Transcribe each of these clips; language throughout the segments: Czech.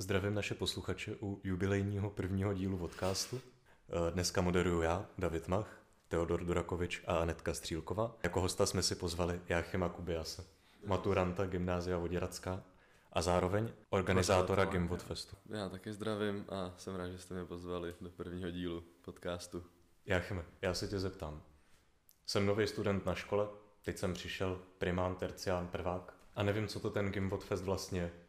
Zdravím naše posluchače u jubilejního prvního dílu podcastu. Eh, dneska moderuju já, David Mach, Teodor Durakovič a Anetka Střílková. Jako hosta jsme si pozvali Jáchyma Kubiase, maturanta Gymnázia Voděracká a zároveň organizátora Gimwood Festu. Já taky zdravím a jsem rád, že jste mě pozvali do prvního dílu podcastu. Jáchyme, já se tě zeptám. Jsem nový student na škole, teď jsem přišel primán, tercián, prvák a nevím, co to ten Gimwood Fest vlastně je.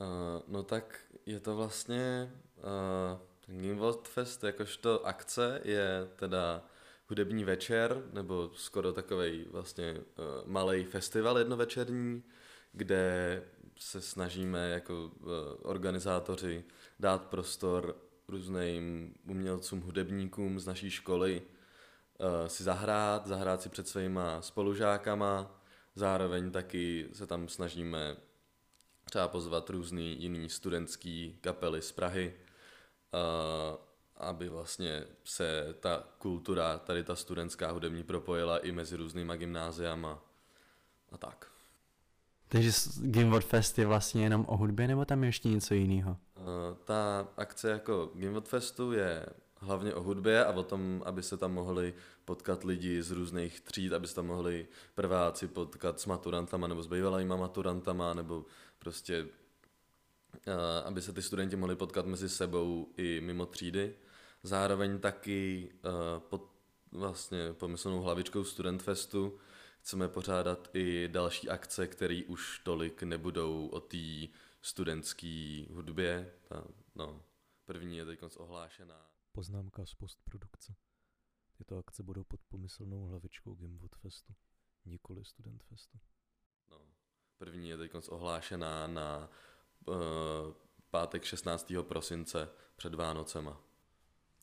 Uh, no tak je to vlastně uh, ten Gimwood Fest jakožto akce je teda hudební večer, nebo skoro takový vlastně uh, malý festival jednovečerní, kde se snažíme jako uh, organizátoři dát prostor různým umělcům, hudebníkům z naší školy uh, si zahrát, zahrát si před svýma spolužákama, zároveň taky se tam snažíme třeba pozvat různý jiný studentský kapely z Prahy, aby vlastně se ta kultura, tady ta studentská hudební propojila i mezi různýma gymnáziama a tak. Takže Gimwood Fest je vlastně jenom o hudbě, nebo tam je ještě něco jiného? Ta akce jako Gimwood Festu je hlavně o hudbě a o tom, aby se tam mohli potkat lidi z různých tříd, aby se tam mohli prváci potkat s maturantama nebo s bývalýma maturantama, nebo prostě uh, aby se ty studenti mohli potkat mezi sebou i mimo třídy. Zároveň taky uh, pod vlastně pomyslnou hlavičkou Student Festu chceme pořádat i další akce, které už tolik nebudou o té studentské hudbě. Ta, no, první je teď ohlášená. Poznámka z postprodukce. Tyto akce budou pod pomyslnou hlavičkou Gimwood Festu, nikoli Student Festu. No, první je teď ohlášená na uh, pátek 16. prosince před Vánocema.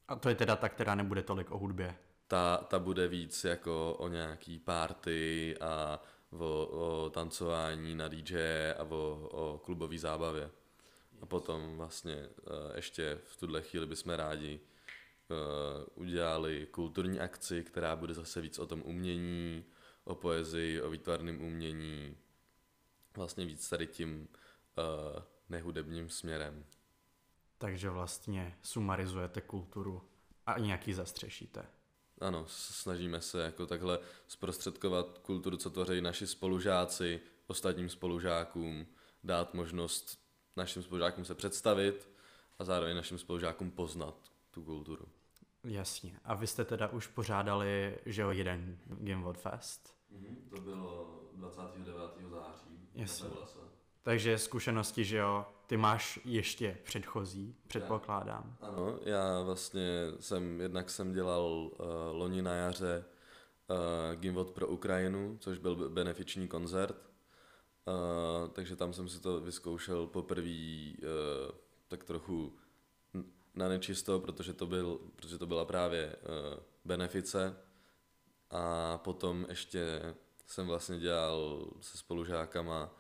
A to je teda ta, která nebude tolik o hudbě? ta, ta bude víc jako o nějaký party a o, o tancování na DJ a o, o klubové zábavě. A potom vlastně uh, ještě v tuhle chvíli bychom rádi uh, udělali kulturní akci, která bude zase víc o tom umění, o poezii, o výtvarném umění, vlastně víc tady tím uh, nehudebním směrem. Takže vlastně sumarizujete kulturu a nějaký zastřešíte ano, snažíme se jako takhle zprostředkovat kulturu, co tvoří naši spolužáci, ostatním spolužákům, dát možnost našim spolužákům se představit a zároveň našim spolužákům poznat tu kulturu. Jasně. A vy jste teda už pořádali, že jo, jeden Game World Fest? Mm-hmm, to bylo 29. září. Jasně. Takže zkušenosti, že jo, ty máš ještě předchozí, předpokládám. Ano, já vlastně jsem, jednak jsem dělal uh, loni na jaře uh, Gimvot pro Ukrajinu, což byl benefiční koncert, uh, takže tam jsem si to vyzkoušel poprvé uh, tak trochu na nečisto, protože to, byl, protože to byla právě uh, benefice. A potom ještě jsem vlastně dělal se spolužákama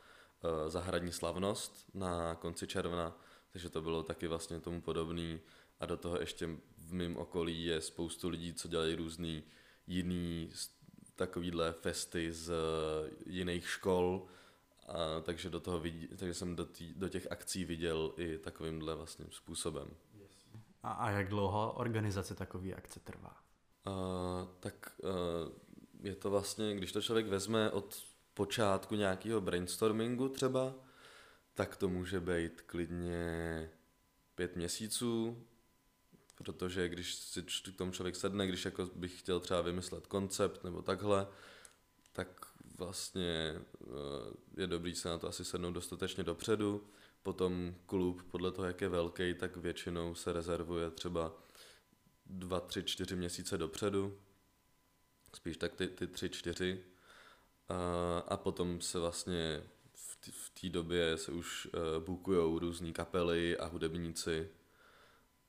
Eh, zahradní slavnost na konci června, takže to bylo taky vlastně tomu podobný. A do toho ještě v mém okolí je spoustu lidí, co dělají různý jiný takovýhle festy z eh, jiných škol, a, takže, do toho vidí, takže jsem do, tý, do těch akcí viděl i takovýmhle vlastně způsobem. A, a jak dlouho organizace takové akce trvá? Uh, tak uh, je to vlastně, když to člověk vezme od počátku nějakého brainstormingu třeba, tak to může být klidně pět měsíců, protože když si k tomu člověk sedne, když jako bych chtěl třeba vymyslet koncept nebo takhle, tak vlastně eh, je dobrý se na to asi sednout dostatečně dopředu. Potom klub, podle toho, jak je velký, tak většinou se rezervuje třeba dva, tři, čtyři měsíce dopředu. Spíš tak ty, ty tři, čtyři, a, a potom se vlastně v té době se už uh, e, bukují různé kapely a hudebníci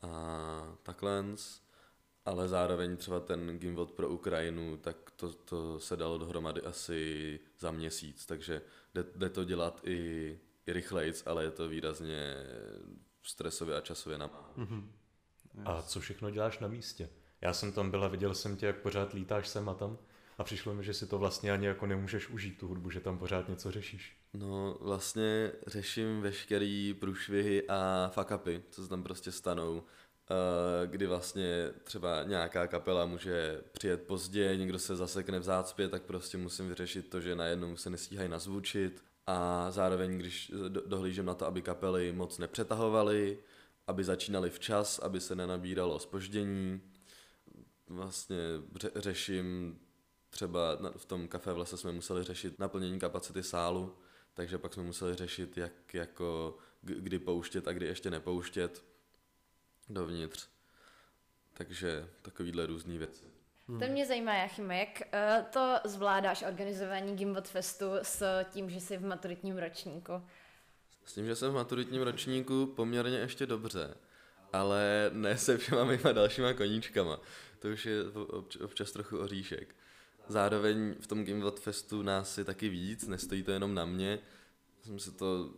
a takhle, ale zároveň třeba ten Gimvot pro Ukrajinu, tak to, to se dalo dohromady asi za měsíc, takže jde, jde to dělat i, i rychlejc, ale je to výrazně stresově a časově namáhavé. Mm-hmm. A co všechno děláš na místě? Já jsem tam byla, viděl jsem tě, jak pořád lítáš sem a tam. A přišlo mi, že si to vlastně ani jako nemůžeš užít, tu hudbu, že tam pořád něco řešíš. No, vlastně řeším veškerý průšvihy a fuck-upy, co se tam prostě stanou. Eh, kdy vlastně třeba nějaká kapela může přijet pozdě, někdo se zasekne v zácpě, tak prostě musím vyřešit to, že najednou se nestíhají nazvučit a zároveň, když dohlížím na to, aby kapely moc nepřetahovaly, aby začínali včas, aby se nenabíralo spoždění. Vlastně ře- řeším třeba v tom kafe v lese jsme museli řešit naplnění kapacity sálu, takže pak jsme museli řešit, jak jako kdy pouštět a kdy ještě nepouštět dovnitř. Takže takovýhle různý věci. Hmm. To mě zajímá, Jachime, jak uh, to zvládáš organizování Gimbot Festu s tím, že jsi v maturitním ročníku? S tím, že jsem v maturitním ročníku poměrně ještě dobře, ale ne se všema mýma dalšíma koníčkama. To už je občas trochu oříšek. Zároveň v tom Gimbot Festu nás je taky víc, nestojí to jenom na mě. Jsem se to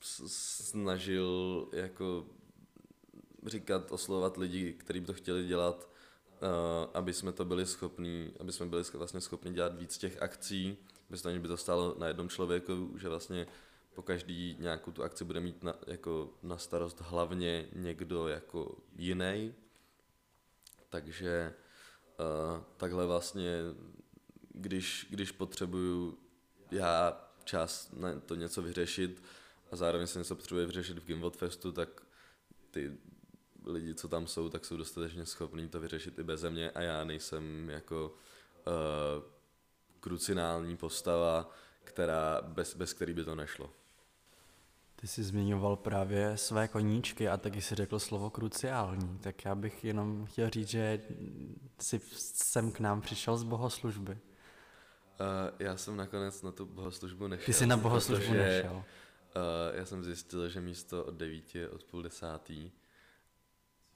snažil jako říkat, oslovovat lidi, kteří by to chtěli dělat, uh, aby jsme to byli schopní, aby jsme byli vlastně schopni dělat víc těch akcí, bez toho, by to stálo na jednom člověku, že vlastně po každý nějakou tu akci bude mít na, jako na starost hlavně někdo jako jiný. Takže uh, takhle vlastně, když, když potřebuju já čas na to něco vyřešit a zároveň se něco potřebuje vyřešit v Gimbot Festu, tak ty lidi, co tam jsou, tak jsou dostatečně schopní to vyřešit i bez mě a já nejsem jako uh, krucinální postava, která, bez, bez který by to nešlo. Ty jsi zmiňoval právě své koníčky a taky si řekl slovo kruciální, tak já bych jenom chtěl říct, že jsi sem k nám přišel z bohoslužby. Uh, já jsem nakonec na tu bohoslužbu nešel. Ty jsi na bohoslužbu protože, nešel. Uh, já jsem zjistil, že místo od devíti je od půl desátý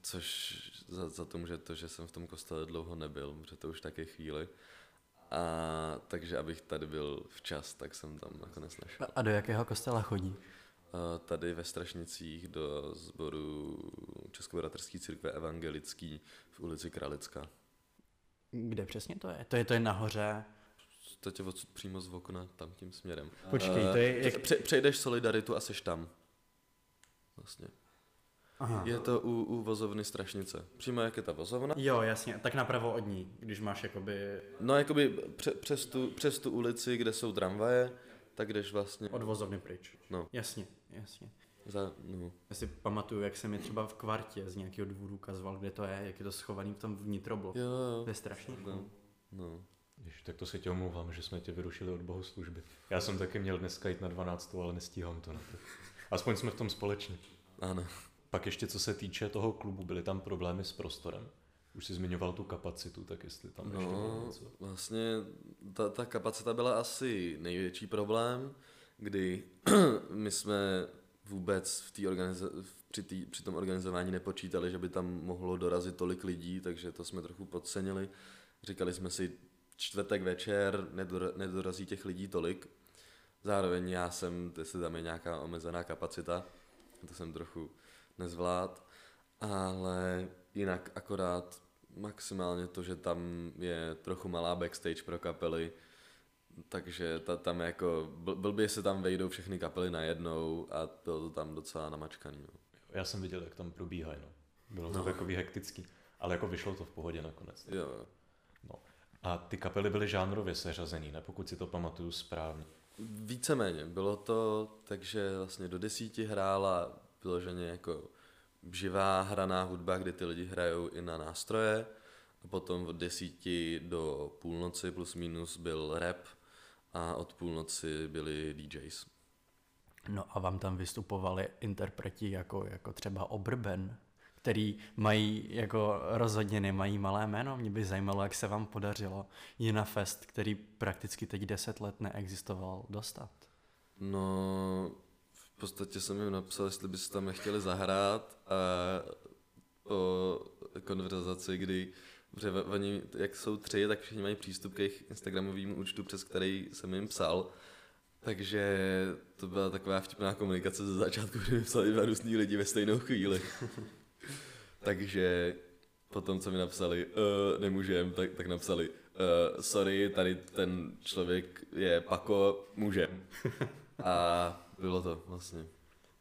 což za, za to může to, že jsem v tom kostele dlouho nebyl, protože to už také chvíli. A takže abych tady byl včas, tak jsem tam nakonec našel. A do jakého kostela chodí? Tady ve Strašnicích do sboru Českobratrské církve evangelický v ulici Kralická. Kde přesně to je? To je to je nahoře? To tě odsud přímo z okna, tam tím směrem. Počkej, to je... Jak... Přejdeš solidaritu a seš tam. Vlastně. Aha. Je to u, u vozovny Strašnice. Přímo jak je ta vozovna. Jo, jasně, tak napravo od ní, když máš jakoby... No jakoby pře, přes, tu, přes tu ulici, kde jsou tramvaje, tak jdeš vlastně... Od vozovny pryč. No. Jasně, jasně. Za, no. Já si pamatuju, jak se mi třeba v kvartě z nějakého důvodu ukazoval, kde to je, jak je to schovaný v tom vnitrobloku. Jo, jo. To je strašně no. no. Jež, tak to se tě omlouvám, že jsme tě vyrušili od bohoslužby. Já jsem taky měl dneska jít na 12, ale nestíhám to na to. Aspoň jsme v tom společně. Ano. Pak ještě co se týče toho klubu, byly tam problémy s prostorem? Už jsi zmiňoval tu kapacitu, tak jestli tam no, ještě bylo něco. vlastně ta, ta kapacita byla asi největší problém, kdy my jsme vůbec v té organiza- při, tý, při tom organizování nepočítali, že by tam mohlo dorazit tolik lidí, takže to jsme trochu podcenili. Říkali jsme si, čtvrtek večer nedor, nedorazí těch lidí tolik. Zároveň já jsem, jestli tam je nějaká omezená kapacita, to jsem trochu nezvlád, ale jinak akorát maximálně to, že tam je trochu malá backstage pro kapely, takže ta, tam jako, byl by se tam vejdou všechny kapely najednou a bylo to tam docela namačkaný. No. Já jsem viděl, jak tam probíhají, no. Bylo to no. takový hektický, ale jako vyšlo to v pohodě nakonec. Jo. No. A ty kapely byly žánrově seřazený, ne? Pokud si to pamatuju správně. Víceméně, bylo to, takže vlastně do desíti hrála vyloženě jako živá hraná hudba, kde ty lidi hrajou i na nástroje. A potom od desíti do půlnoci plus minus byl rap a od půlnoci byli DJs. No a vám tam vystupovali interpreti jako, jako třeba Obrben, který mají, jako rozhodně nemají malé jméno. Mě by zajímalo, jak se vám podařilo Jina Fest, který prakticky teď deset let neexistoval, dostat. No, v podstatě jsem jim napsal, jestli by se tam nechtěli zahrát a o konverzaci, kdy oni, jak jsou tři, tak všichni mají přístup k jejich Instagramovému účtu, přes který jsem jim psal. Takže to byla taková vtipná komunikace ze začátku, kdy mi psali dva různý lidi ve stejnou chvíli. Takže potom, co mi napsali, uh, nemůžem, tak, tak napsali, sorry, tady ten člověk je Pako, můžem. A bylo to vlastně.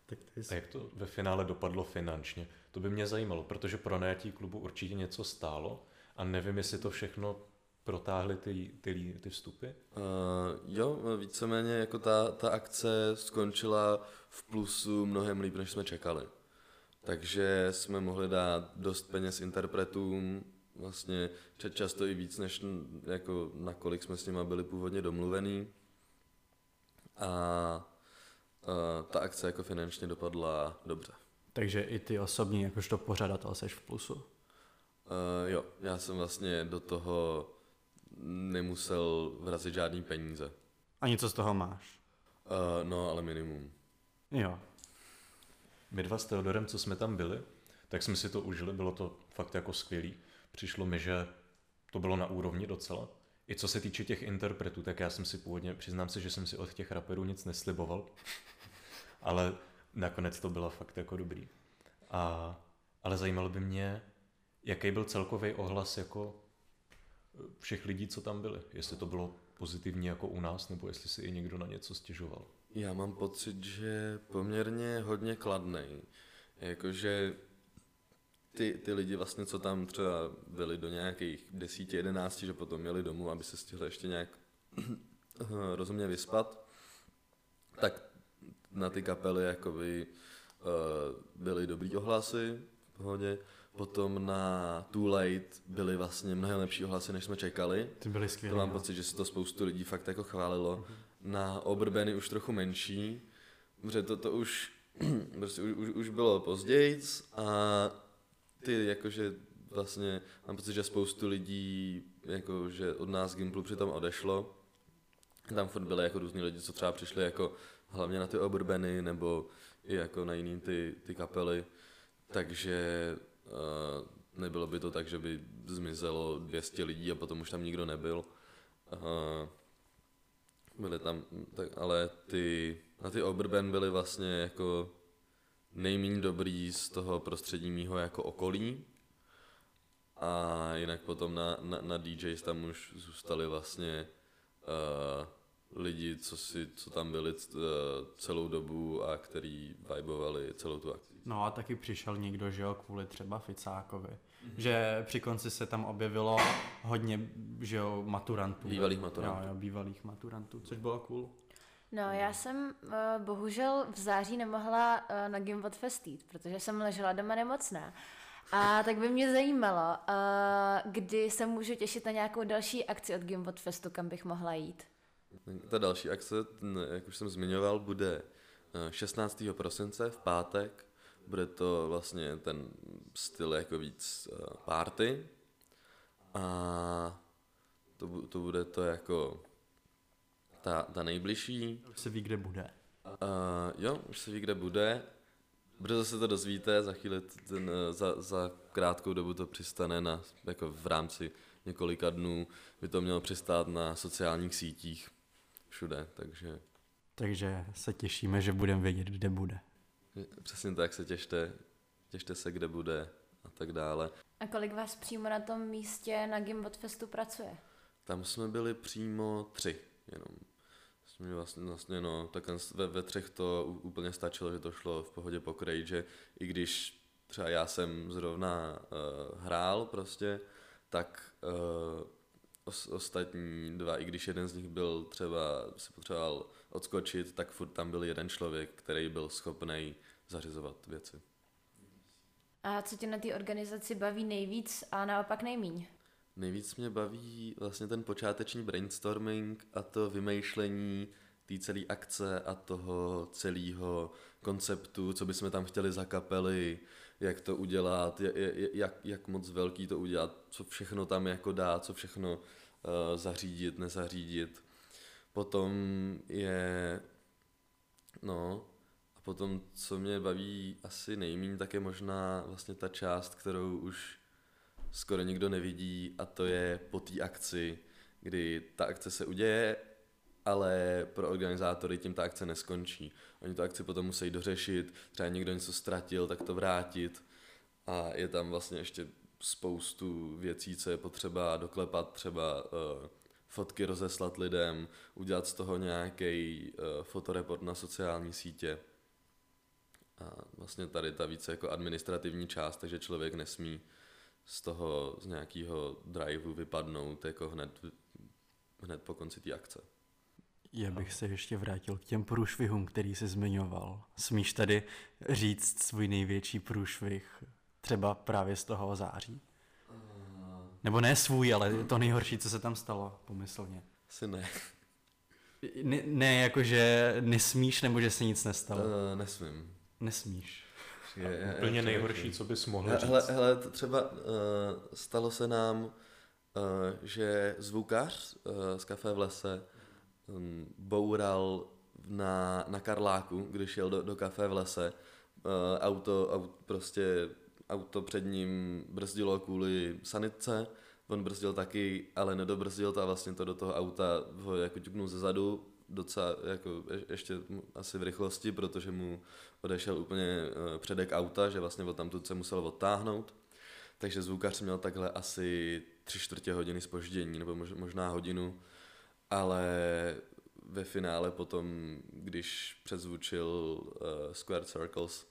Tak to A jak to ve finále dopadlo finančně? To by mě zajímalo, protože pro najatí klubu určitě něco stálo a nevím, jestli to všechno protáhly ty, ty, ty vstupy. Uh, jo, víceméně jako ta, ta akce skončila v plusu mnohem líp, než jsme čekali. Takže jsme mohli dát dost peněz interpretům, vlastně často i víc, než jako nakolik jsme s nimi byli původně domluvený. A uh, ta akce jako finančně dopadla dobře. Takže i ty osobní, jakožto pořadatel, seš v plusu? Uh, jo, já jsem vlastně do toho nemusel vrazit žádný peníze. A něco z toho máš? Uh, no, ale minimum. Jo. My dva s Teodorem, co jsme tam byli, tak jsme si to užili, bylo to fakt jako skvělý. Přišlo mi, že to bylo na úrovni docela. I co se týče těch interpretů, tak já jsem si původně, přiznám se, že jsem si od těch raperů nic nesliboval, ale nakonec to bylo fakt jako dobrý. A, ale zajímalo by mě, jaký byl celkový ohlas jako všech lidí, co tam byli. Jestli to bylo pozitivní jako u nás, nebo jestli si i někdo na něco stěžoval. Já mám pocit, že poměrně hodně kladnej. Jakože ty, ty lidi vlastně, co tam třeba byli do nějakých desíti, jedenácti, že potom měli domů, aby se stihli ještě nějak rozumně vyspat, tak na ty kapely jakoby uh, byly dobrý ohlasy v pohodě. Potom na Too Late byly vlastně mnohem lepší ohlasy, než jsme čekali. Ty byly skvělé. To mám no. pocit, že se to spoustu lidí fakt jako chválilo. Mm-hmm. Na Oberbeny už trochu menší, protože to, to už, prostě už, už, už bylo později a ty jakože vlastně mám pocit, že spoustu lidí jakože od nás Gimplu přitom odešlo. Tam furt byly jako různí lidi, co třeba přišli jako hlavně na ty Oberbeny nebo i jako na jiný ty, ty kapely. Takže uh, nebylo by to tak, že by zmizelo 200 lidí a potom už tam nikdo nebyl. Uh, byly tam, tak, ale ty, na ty Oberben byly vlastně jako nejméně dobrý z toho prostředí mýho jako okolí. A jinak potom na, na, na DJs tam už zůstali vlastně uh, lidi, co, si, co tam byli uh, celou dobu a který vibovali celou tu akci. No a taky přišel někdo, že jo, kvůli třeba Ficákovi. Mm-hmm. Že při konci se tam objevilo hodně, že jo, maturantů. Bývalých maturantů. Jo, jo, bývalých maturantů, což bylo cool. No, já jsem uh, bohužel v září nemohla uh, na Gimbot Fest jít, protože jsem ležela doma nemocná. A tak by mě zajímalo, uh, kdy se můžu těšit na nějakou další akci od Gimbot Festu, kam bych mohla jít. Ta další akce, jak už jsem zmiňoval, bude 16. prosince v pátek. Bude to vlastně ten styl jako víc party. A to, to bude to jako ta, ta nejbližší. Už se ví, kde bude. Uh, jo, už se ví, kde bude. Brzo se to dozvíte, za chvíli ten, za, za krátkou dobu to přistane na, jako v rámci několika dnů by to mělo přistát na sociálních sítích všude, takže... Takže se těšíme, že budeme vědět, kde bude. Přesně tak se těšte, těšte se, kde bude a tak dále. A kolik vás přímo na tom místě na Gimbot Festu pracuje? Tam jsme byli přímo tři jenom. Jsme vlastně, vlastně no, tak ve, ve třech to úplně stačilo, že to šlo v pohodě pokryt, že i když třeba já jsem zrovna uh, hrál prostě, tak uh, os, ostatní dva, i když jeden z nich byl třeba, si potřeboval odskočit, tak furt tam byl jeden člověk, který byl schopný zařizovat věci. A co tě na té organizaci baví nejvíc a naopak nejmíň? Nejvíc mě baví vlastně ten počáteční brainstorming a to vymýšlení té celé akce a toho celého konceptu, co bychom tam chtěli za kapely, jak to udělat, jak, jak moc velký to udělat, co všechno tam jako dá, co všechno uh, zařídit, nezařídit. Potom je, no, a potom, co mě baví asi nejméně, tak je možná vlastně ta část, kterou už skoro nikdo nevidí a to je po té akci, kdy ta akce se uděje, ale pro organizátory tím ta akce neskončí. Oni tu akci potom musí dořešit, třeba někdo něco ztratil, tak to vrátit a je tam vlastně ještě spoustu věcí, co je potřeba doklepat, třeba uh, fotky rozeslat lidem, udělat z toho nějaký uh, fotoreport na sociální sítě. A vlastně tady ta více jako administrativní část, takže člověk nesmí z toho, z nějakého driveu vypadnout jako hned, hned po konci té akce. Já bych se ještě vrátil k těm průšvihům, který jsi zmiňoval. Smíš tady říct svůj největší průšvih, třeba právě z toho září? Nebo ne svůj, ale to nejhorší, co se tam stalo, pomyslně. Asi ne. Ne, ne jako, že nesmíš, nebo že se nic nestalo. Uh, nesmím. Nesmíš. Je, je, Úplně nejhorší, co bys mohl říct. Hele, hele třeba uh, stalo se nám, uh, že zvukař uh, z kafe v lese boural na, na Karláku, když jel do, do kafe v lese. Auto, auto, prostě auto před ním brzdilo kvůli sanitce, on brzdil taky, ale nedobrzdil to a vlastně to do toho auta ho jako ťuknul ze zadu, docela jako ještě asi v rychlosti, protože mu odešel úplně uh, předek auta, že vlastně od tamtud se musel odtáhnout. Takže zvukař měl takhle asi tři čtvrtě hodiny spoždění, nebo možná hodinu, ale ve finále potom, když přezvučil uh, Square Circles,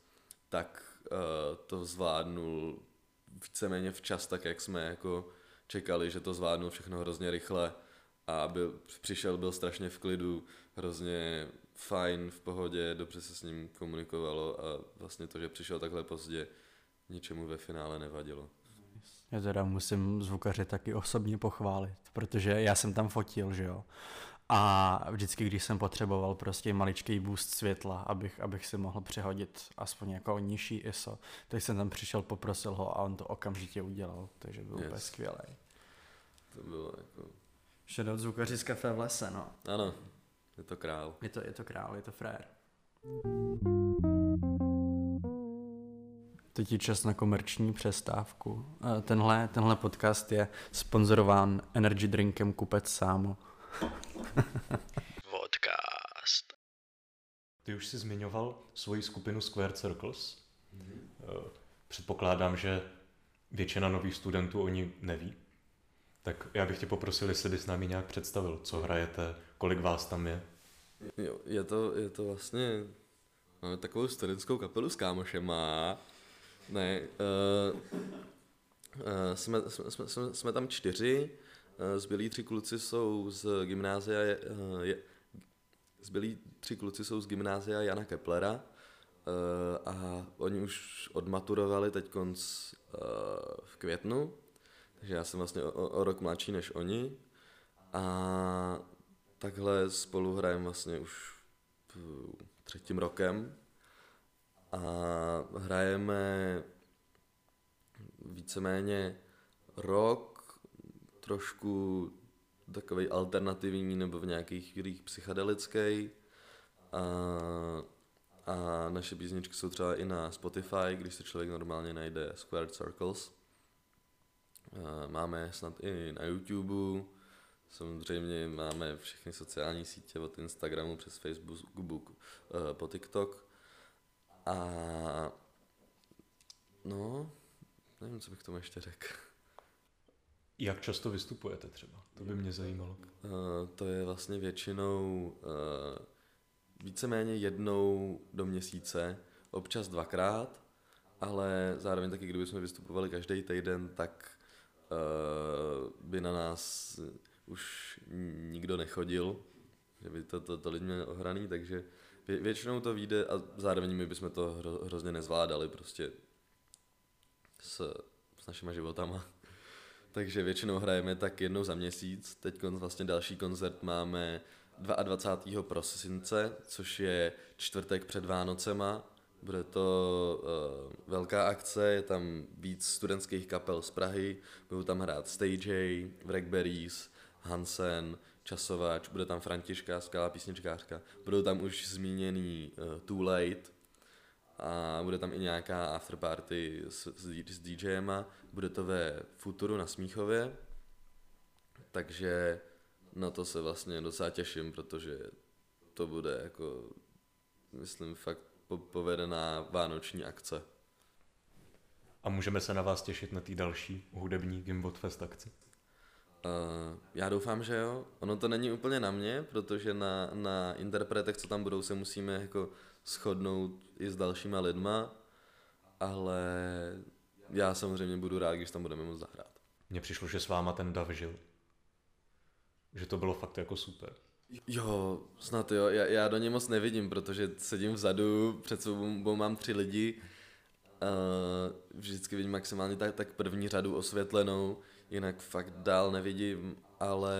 tak uh, to zvládnul víceméně včas, tak jak jsme jako čekali, že to zvládnul všechno hrozně rychle a byl, přišel, byl strašně v klidu, hrozně fajn, v pohodě, dobře se s ním komunikovalo a vlastně to, že přišel takhle pozdě, ničemu ve finále nevadilo. Já teda musím zvukaře taky osobně pochválit, protože já jsem tam fotil, že jo. A vždycky, když jsem potřeboval prostě maličký boost světla, abych, abych si mohl přehodit aspoň jako nižší ISO, tak jsem tam přišel, poprosil ho a on to okamžitě udělal, takže byl yes. úplně skvělý. To bylo jako... Shadow zvukaři z kafe v lese, no. Ano, je to král. Je to, je to král, je to frér. Teď je čas na komerční přestávku. Tenhle, tenhle podcast je sponzorován energy drinkem Kupec Sámo. Podcast. Ty už jsi zmiňoval svoji skupinu Square Circles. Mm-hmm. Předpokládám, že většina nových studentů o ní neví. Tak já bych tě poprosil, jestli bys nám nějak představil, co hrajete, kolik vás tam je. Jo, je to, je to vlastně, máme takovou studentskou kapelu s kámošema. Ne, uh, uh, jsme, jsme, jsme, jsme tam čtyři, uh, zbylí tři kluci jsou z gymnázia, uh, zbylí tři kluci jsou z gymnázia Jana Keplera uh, a oni už odmaturovali teď konc uh, v květnu, takže já jsem vlastně o, o rok mladší než oni. A takhle spolu hrajeme vlastně už třetím rokem. A hrajeme víceméně rok, trošku takový alternativní nebo v nějakých chvílích psychedelický a, a naše písničky jsou třeba i na Spotify, když se člověk normálně najde Squared Circles. A máme snad i na YouTube, Samozřejmě máme všechny sociální sítě od Instagramu přes Facebook, eh, po TikTok. A no, nevím, co bych tomu ještě řekl. Jak často vystupujete třeba? To by mě zajímalo. Uh, to je vlastně většinou uh, víceméně jednou do měsíce, občas dvakrát, ale zároveň taky, kdybychom vystupovali každý týden, tak uh, by na nás už nikdo nechodil, že by to, to, to lidi měli ohraný, takže vě, většinou to vyjde a zároveň my bychom to hro, hrozně nezvládali prostě s, s našima životama. takže většinou hrajeme tak jednou za měsíc. Teď vlastně další koncert máme 22. prosince, což je čtvrtek před Vánocema. Bude to uh, velká akce, je tam víc studentských kapel z Prahy, budou tam hrát Stage Wreckberries, Hansen, Časovač, bude tam Františka, skvělá písničkářka, budou tam už zmíněný uh, Too Late a bude tam i nějaká afterparty s, s, s DJema, bude to ve Futuru na Smíchově, takže na to se vlastně docela těším, protože to bude jako, myslím, fakt povedená vánoční akce. A můžeme se na vás těšit na té další hudební Gimbot Fest akci? Uh, já doufám, že jo. Ono to není úplně na mě, protože na, na interpretech, co tam budou, se musíme jako shodnout i s dalšíma lidma, ale já samozřejmě budu rád, když tam budeme moct zahrát. Mně přišlo, že s váma ten dav žil. Že to bylo fakt jako super. Jo, snad jo, já, já do něj moc nevidím, protože sedím vzadu, před sebou mám tři lidi, uh, vždycky vidím maximálně tak, tak první řadu osvětlenou, jinak fakt dál nevidím, ale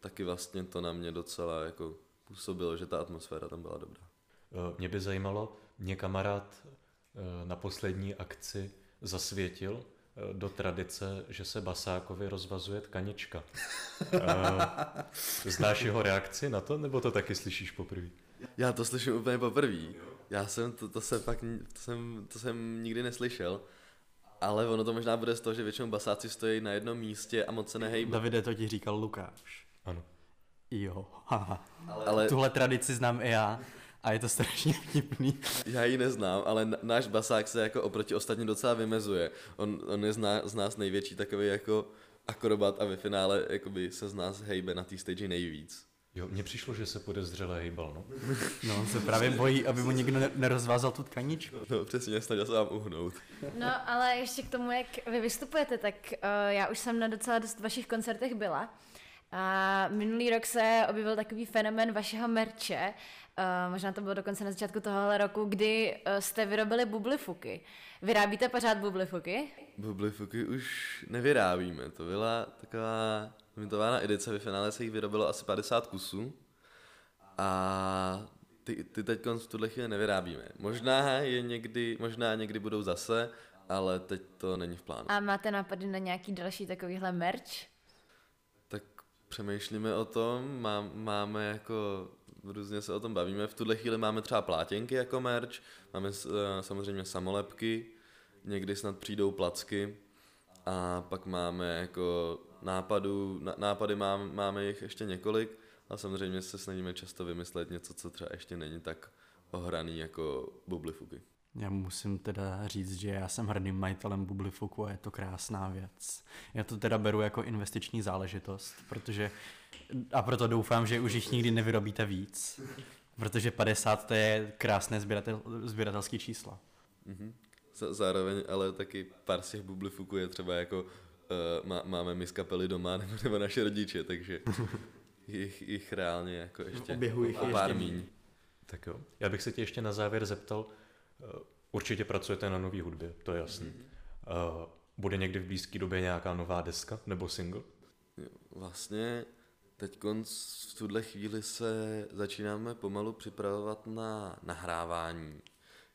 taky vlastně to na mě docela jako působilo, že ta atmosféra tam byla dobrá. Uh, mě by zajímalo, mě kamarád uh, na poslední akci zasvětil, do tradice, že se Basákovi rozvazuje tkanička. Znáš jeho reakci na to, nebo to taky slyšíš poprvé? Já to slyším úplně poprvé. Já jsem, to, to, se pak, to, jsem, to jsem nikdy neslyšel. Ale ono to možná bude z toho, že většinou basáci stojí na jednom místě a moc se nehejbou. Davide, to ti říkal Lukáš. Ano. Jo, haha. Ale... Tuhle tradici znám i já. A je to strašně vtipný. Já ji neznám, ale náš basák se jako oproti ostatním docela vymezuje. On, on je z, ná, z nás největší takový jako akrobat a ve finále jakoby se z nás hejbe na té stage nejvíc. Jo, mně přišlo, že se podezřele hejbal, no. No, on se právě bojí, aby mu někdo nerozvázal tu tkaničku. No, přesně, snažil se vám uhnout. No, ale ještě k tomu, jak vy vystupujete, tak uh, já už jsem na docela dost vašich koncertech byla. A minulý rok se objevil takový fenomen vašeho merče, Uh, možná to bylo dokonce na začátku tohohle roku, kdy uh, jste vyrobili bublifuky. Vyrábíte pořád bublifuky? Bublifuky už nevyrábíme. To byla taková limitovaná edice, ve finále se jich vyrobilo asi 50 kusů. A ty, ty teď v tuhle chvíli nevyrábíme. Možná je někdy, možná někdy budou zase, ale teď to není v plánu. A máte nápady na nějaký další takovýhle merch? Tak přemýšlíme o tom, má, máme jako různě se o tom bavíme. V tuhle chvíli máme třeba plátěnky jako merch, máme uh, samozřejmě samolepky, někdy snad přijdou placky a pak máme jako nápadů, nápady máme, máme jich ještě několik a samozřejmě se snažíme často vymyslet něco, co třeba ještě není tak ohraný jako bublifuky. Já musím teda říct, že já jsem hrdým majitelem Bublifuku a je to krásná věc. Já to teda beru jako investiční záležitost, protože a proto doufám, že už jich nikdy nevyrobíte víc, protože 50 to je krásné sběratel, sběratelské čísla. Mm-hmm. Zároveň ale taky pár z těch Bublifuků je třeba jako uh, má, máme my z kapely doma nebo, nebo naše rodiče, takže jich, jich reálně jako ještě Oběhu jich pár míň. Tak jo. Já bych se tě ještě na závěr zeptal, Eh, určitě pracujete na nové hudbě, to je jasný. Mm-hmm. Bude někdy v blízké době nějaká nová deska nebo single? Vlastně teď v tuhle chvíli se začínáme pomalu připravovat na nahrávání,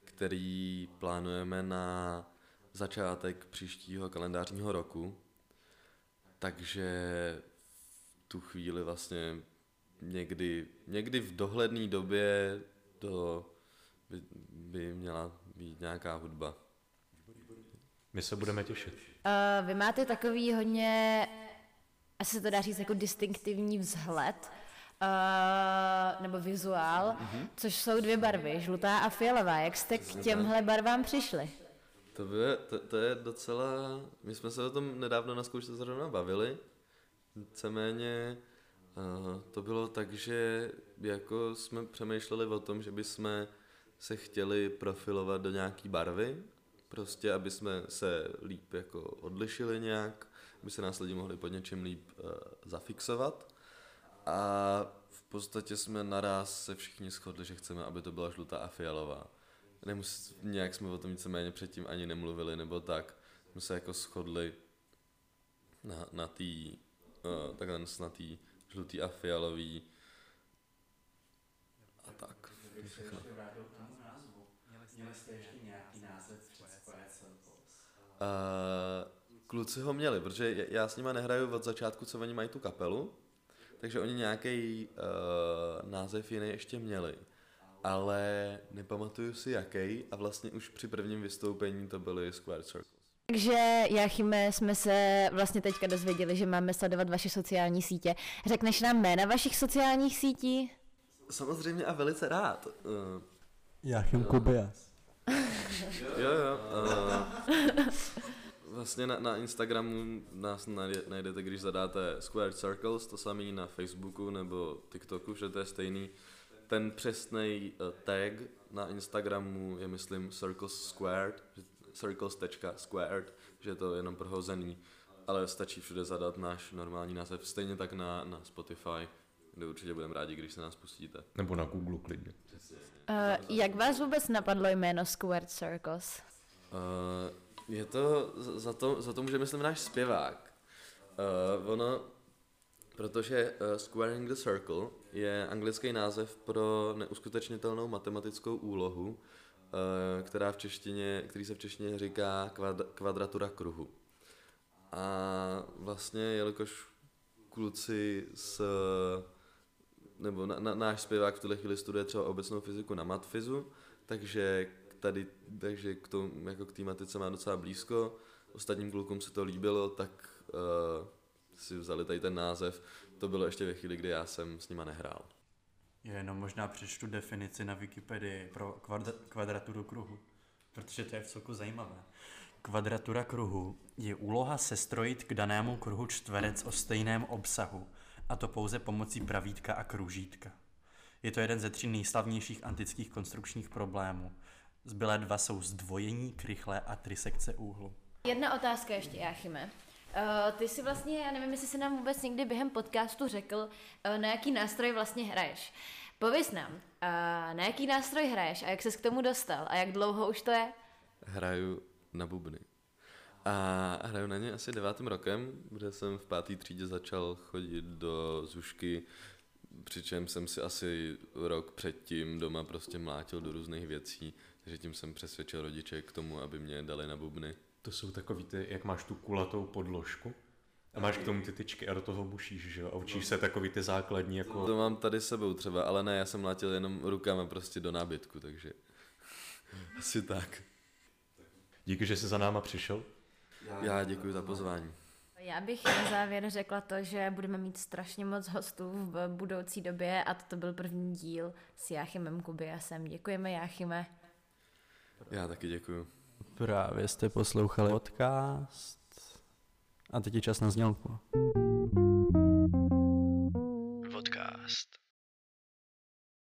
který plánujeme na začátek příštího kalendářního roku. Takže v tu chvíli vlastně někdy, někdy v dohledné době do by, by měla být nějaká hudba. My se budeme těšit. Uh, vy máte takový hodně, asi se to dá říct jako distinktivní vzhled, uh, nebo vizuál, uh-huh. což jsou dvě barvy, žlutá a fialová. Jak jste k těmhle barvám přišli? To, by, to, to je docela, my jsme se o tom nedávno na zkoušce zrovna bavili, víceméně uh, to bylo tak, že jako jsme přemýšleli o tom, že bychom se chtěli profilovat do nějaký barvy, prostě aby jsme se líp jako odlišili nějak, aby se nás lidi mohli pod něčím líp uh, zafixovat. A v podstatě jsme naraz se všichni shodli, že chceme, aby to byla žlutá a fialová. Nemus, nějak jsme o tom víceméně předtím ani nemluvili, nebo tak. Jsme se jako shodli na, na tý, uh, takhle na tý žlutý a fialový a tak. Název Uh, kluci ho měli, protože já s nima nehraju od začátku, co oni mají tu kapelu, takže oni nějaký uh, název jiný ještě měli. Ale nepamatuju si jaký a vlastně už při prvním vystoupení to byly Square Circles. Takže, Jachime, jsme se vlastně teďka dozvěděli, že máme sledovat vaše sociální sítě. Řekneš nám jména vašich sociálních sítí? Samozřejmě a velice rád. Uh, Jachim Kubias. Jo, jo. Uh, vlastně na, na Instagramu nás najde, najdete, když zadáte Squared Circles, to samý na Facebooku nebo TikToku, že to je stejný. Ten přesný uh, tag na Instagramu je, myslím, Circles Squared, circles.squared, že je to jenom prohozený, ale stačí všude zadat náš normální název, stejně tak na, na Spotify, kde určitě budeme rádi, když se nás pustíte. Nebo na Google klidně. Uh, jak vás vůbec napadlo jméno Squared Circles? Uh, je to za to, za to může myslím náš zpěvák. Uh, ono, protože uh, Squaring the Circle je anglický název pro neuskutečnitelnou matematickou úlohu, uh, která v češtině, který se v češtině říká kvad, kvadratura kruhu. A vlastně, jelikož kluci s nebo na, na, náš zpěvák v tuhle chvíli studuje třeba obecnou fyziku na matfizu, takže tady, takže k tomu, jako k té matice má docela blízko. Ostatním klukům se to líbilo, tak uh, si vzali tady ten název. To bylo ještě ve chvíli, kdy já jsem s nima nehrál. Já jenom možná přečtu definici na Wikipedii pro kvadra- kvadraturu kruhu, protože to je v celku zajímavé. Kvadratura kruhu je úloha sestrojit k danému kruhu čtverec o stejném obsahu, a to pouze pomocí pravítka a kružítka. Je to jeden ze tří nejslavnějších antických konstrukčních problémů. Zbylé dva jsou zdvojení, krychle a trisekce úhlu. Jedna otázka ještě, Jáchyme. Uh, ty si vlastně, já nevím, jestli jsi nám vůbec někdy během podcastu řekl, uh, na jaký nástroj vlastně hraješ. Pověz nám, uh, na jaký nástroj hraješ a jak ses k tomu dostal a jak dlouho už to je? Hraju na bubny. A hraju na ně asi devátým rokem, kde jsem v páté třídě začal chodit do zušky, přičem jsem si asi rok předtím doma prostě mlátil do různých věcí, takže tím jsem přesvědčil rodiče k tomu, aby mě dali na bubny. To jsou takový ty, jak máš tu kulatou podložku a máš k tomu ty tyčky a do toho bušíš, že jo? A učíš se takový ty základní jako... To mám tady s sebou třeba, ale ne, já jsem mlátil jenom rukama prostě do nábytku, takže asi tak. Díky, že jsi za náma přišel. Já děkuji za pozvání. Já bych na závěr řekla to, že budeme mít strašně moc hostů v budoucí době a toto byl první díl s Jáchymem Kubiasem. Děkujeme, Jáchyme. Já taky děkuji. Právě jste poslouchali podcast a teď je čas na znělku. Podcast.